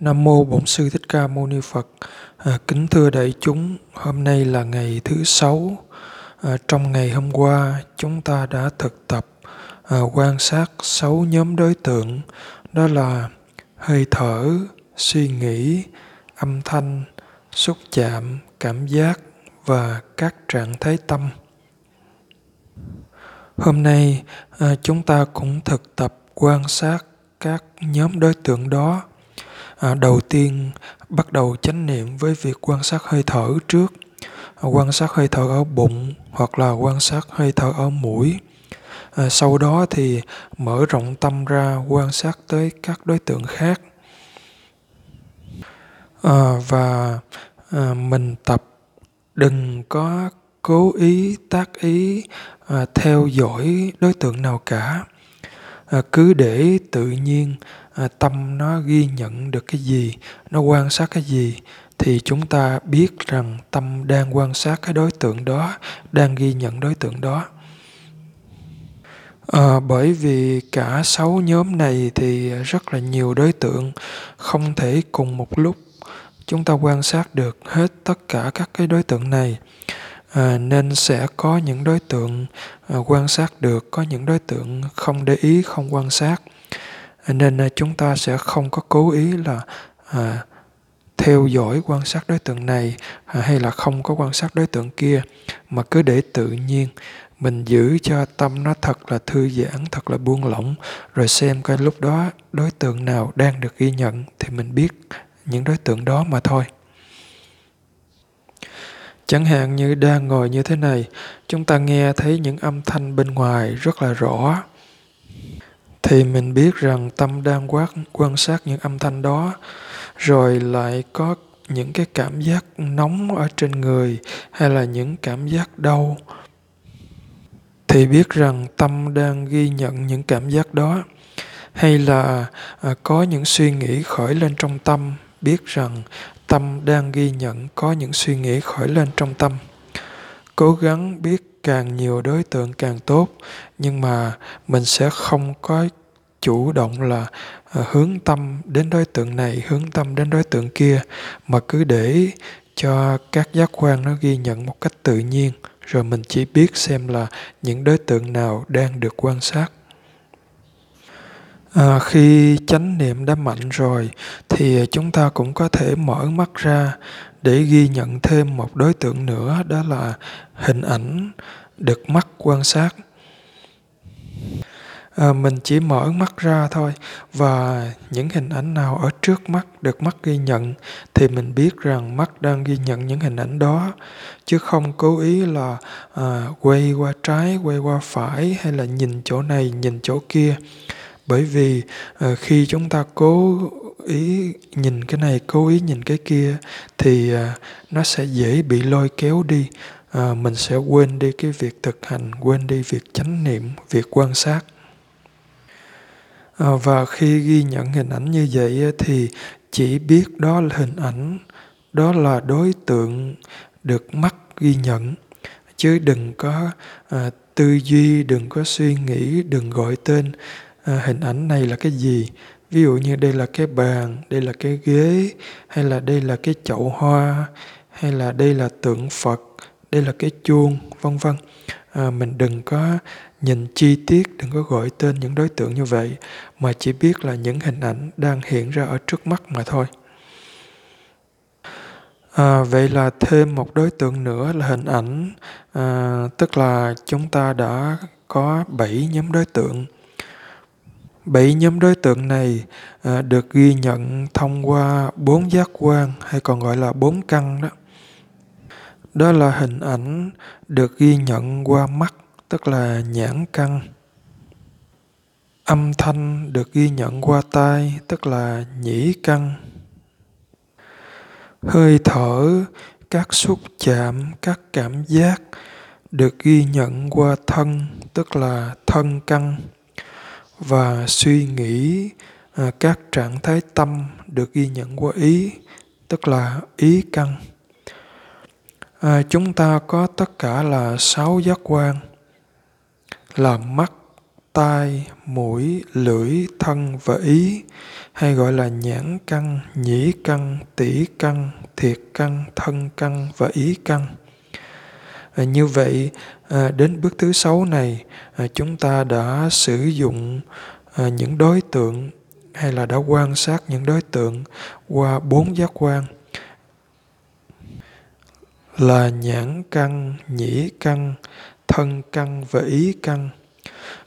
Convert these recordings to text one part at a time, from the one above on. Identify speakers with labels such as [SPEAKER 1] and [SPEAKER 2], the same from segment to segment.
[SPEAKER 1] Nam mô Bổn sư Thích Ca Mâu Ni Phật. À, kính thưa đại chúng, hôm nay là ngày thứ sáu. À, trong ngày hôm qua, chúng ta đã thực tập à, quan sát sáu nhóm đối tượng, đó là hơi thở, suy nghĩ, âm thanh, xúc chạm, cảm giác và các trạng thái tâm. Hôm nay, à, chúng ta cũng thực tập quan sát các nhóm đối tượng đó à, đầu tiên bắt đầu chánh niệm với việc quan sát hơi thở trước. À, quan sát hơi thở ở bụng hoặc là quan sát hơi thở ở mũi. À, sau đó thì mở rộng tâm ra quan sát tới các đối tượng khác. À, và à, mình tập đừng có cố ý tác ý à, theo dõi đối tượng nào cả. À, cứ để tự nhiên à, tâm nó ghi nhận được cái gì nó quan sát cái gì thì chúng ta biết rằng tâm đang quan sát cái đối tượng đó đang ghi nhận đối tượng đó. À, bởi vì cả sáu nhóm này thì rất là nhiều đối tượng không thể cùng một lúc chúng ta quan sát được hết tất cả các cái đối tượng này. À, nên sẽ có những đối tượng à, quan sát được có những đối tượng không để ý không quan sát nên à, chúng ta sẽ không có cố ý là à, theo dõi quan sát đối tượng này à, hay là không có quan sát đối tượng kia mà cứ để tự nhiên mình giữ cho tâm nó thật là thư giãn thật là buông lỏng rồi xem coi lúc đó đối tượng nào đang được ghi nhận thì mình biết những đối tượng đó mà thôi. Chẳng hạn như đang ngồi như thế này chúng ta nghe thấy những âm thanh bên ngoài rất là rõ thì mình biết rằng tâm đang quát quan sát những âm thanh đó rồi lại có những cái cảm giác nóng ở trên người hay là những cảm giác đau. Thì biết rằng tâm đang ghi nhận những cảm giác đó hay là à, có những suy nghĩ khởi lên trong tâm biết rằng tâm đang ghi nhận có những suy nghĩ khởi lên trong tâm cố gắng biết càng nhiều đối tượng càng tốt, nhưng mà mình sẽ không có chủ động là ờ, hướng tâm đến đối tượng này, hướng tâm đến đối tượng kia, mà cứ để cho các giác quan nó ghi nhận một cách tự nhiên, rồi mình chỉ biết xem là những đối tượng nào đang được quan sát à, khi chánh niệm đã mạnh rồi thì chúng ta cũng có thể mở mắt ra để ghi nhận thêm một đối tượng nữa đó là hình ảnh được mắt quan sát. À, mình chỉ mở mắt ra thôi và những hình ảnh nào ở trước mắt được mắt ghi nhận thì mình biết rằng mắt đang ghi nhận những hình ảnh đó chứ không cố ý là à, quay qua trái quay qua phải hay là nhìn chỗ này nhìn chỗ kia bởi vì uh, khi chúng ta cố ý nhìn cái này cố ý nhìn cái kia thì uh, nó sẽ dễ bị lôi kéo đi. Uh, mình sẽ quên đi cái việc thực hành quên đi việc chánh niệm việc quan sát. Và khi ghi nhận hình ảnh như vậy thì chỉ biết đó là hình ảnh đó là đối tượng được mắt ghi nhận. Chứ đừng có à, tư duy đừng có suy nghĩ đừng gọi tên à, hình ảnh này là cái gì? Ví dụ như đây là cái bàn đây là cái ghế hay là đây là cái chậu hoa hay là đây là tượng phật đây là cái chuông vân vân. À, mình đừng có nhìn chi tiết đừng có gọi tên những đối tượng như vậy mà chỉ biết là những hình ảnh đang hiện ra ở trước mắt mà thôi. À, vậy là thêm một đối tượng nữa là hình ảnh. À, tức là chúng ta đã có bảy nhóm đối tượng bảy nhóm đối tượng này à, được ghi nhận thông qua bốn giác quan hay còn gọi là bốn căn đó. Đó là hình ảnh được ghi nhận qua mắt tức là nhãn căn. Âm thanh được ghi nhận qua tai tức là nhĩ căn. Hơi thở các xúc chạm các cảm giác được ghi nhận qua thân tức là thân căn và suy nghĩ à, các trạng thái tâm được ghi nhận qua ý tức là ý căn à, chúng ta có tất cả là sáu giác quan là mắt tai, mũi, lưỡi, thân và ý, hay gọi là nhãn căn, nhĩ căn, tỷ căn, thiệt căn, thân căn và ý căn. À, như vậy, à, đến bước thứ sáu này, à, chúng ta đã sử dụng à, những đối tượng hay là đã quan sát những đối tượng qua bốn giác quan là nhãn căn, nhĩ căn, thân căn và ý căn.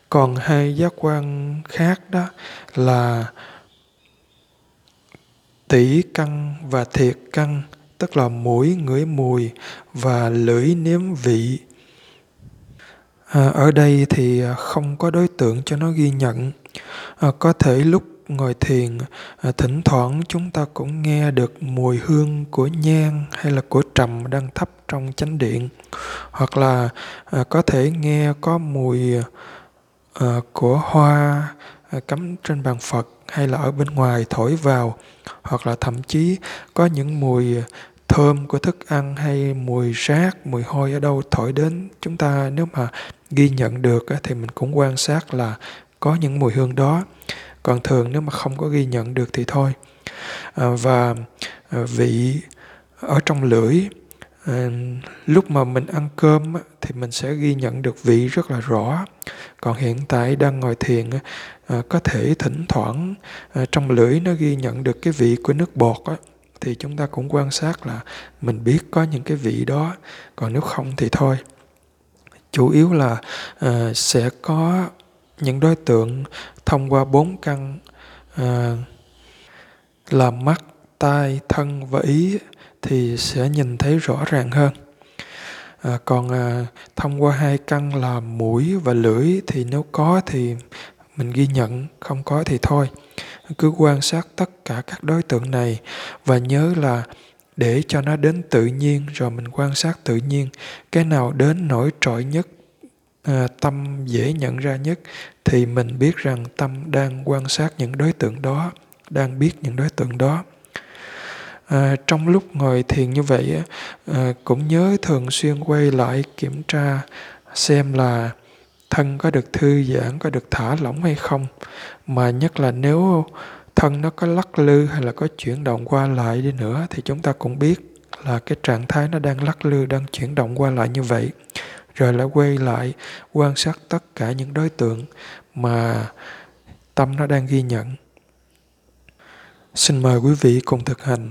[SPEAKER 1] Còn hai giác quan khác đó là tỷ căn và thiệt căn, tức là mũi ngửi mùi và lưỡi nếm vị. À, ở đây thì à, không có đối tượng cho nó ghi nhận. À, có thể lúc ngồi thiền à, thỉnh thoảng chúng ta cũng nghe được mùi hương của nhang hay là của trầm đang thắp trong chánh điện hoặc là à, có thể nghe có mùi à, của hoa À, cắm trên bàn phật hay là ở bên ngoài thổi vào, hoặc là thậm chí có những mùi thơm của thức ăn hay mùi rác, mùi hôi ở đâu thổi đến chúng ta nếu mà ghi nhận được thì mình cũng quan sát là có những mùi hương đó. Còn thường nếu mà không có ghi nhận được thì thôi. À, và à, vị ở trong lưỡi lúc mà mình ăn cơm thì mình sẽ ghi nhận được vị rất là rõ còn hiện tại đang ngồi thiền à, có thể thỉnh thoảng à, trong lưỡi nó ghi nhận được cái vị của nước bọt á, thì chúng ta cũng quan sát là mình biết có những cái vị đó còn nếu không thì thôi chủ yếu là à, sẽ có những đối tượng thông qua bốn căn à, là mắt, tai, thân và ý thì sẽ nhìn thấy rõ ràng hơn. À, còn à, thông qua hai căn là mũi và lưỡi thì nếu có thì mình ghi nhận, không có thì thôi. Cứ quan sát tất cả các đối tượng này và nhớ là để cho nó đến tự nhiên rồi mình quan sát tự nhiên cái nào đến nổi trội nhất à, tâm dễ nhận ra nhất thì mình biết rằng tâm đang quan sát những đối tượng đó đang biết những đối tượng đó à, trong lúc ngồi thiền như vậy à, cũng nhớ thường xuyên quay lại kiểm tra xem là thân có được thư giãn có được thả lỏng hay không. Mà nhất là nếu thân nó có lắc lư hay là có chuyển động qua lại đi nữa thì chúng ta cũng biết là cái trạng thái nó đang lắc lư đang chuyển động qua lại như vậy. Rồi lại quay lại quan sát tất cả những đối tượng mà tâm nó đang ghi nhận. Xin mời quý vị cùng thực hành.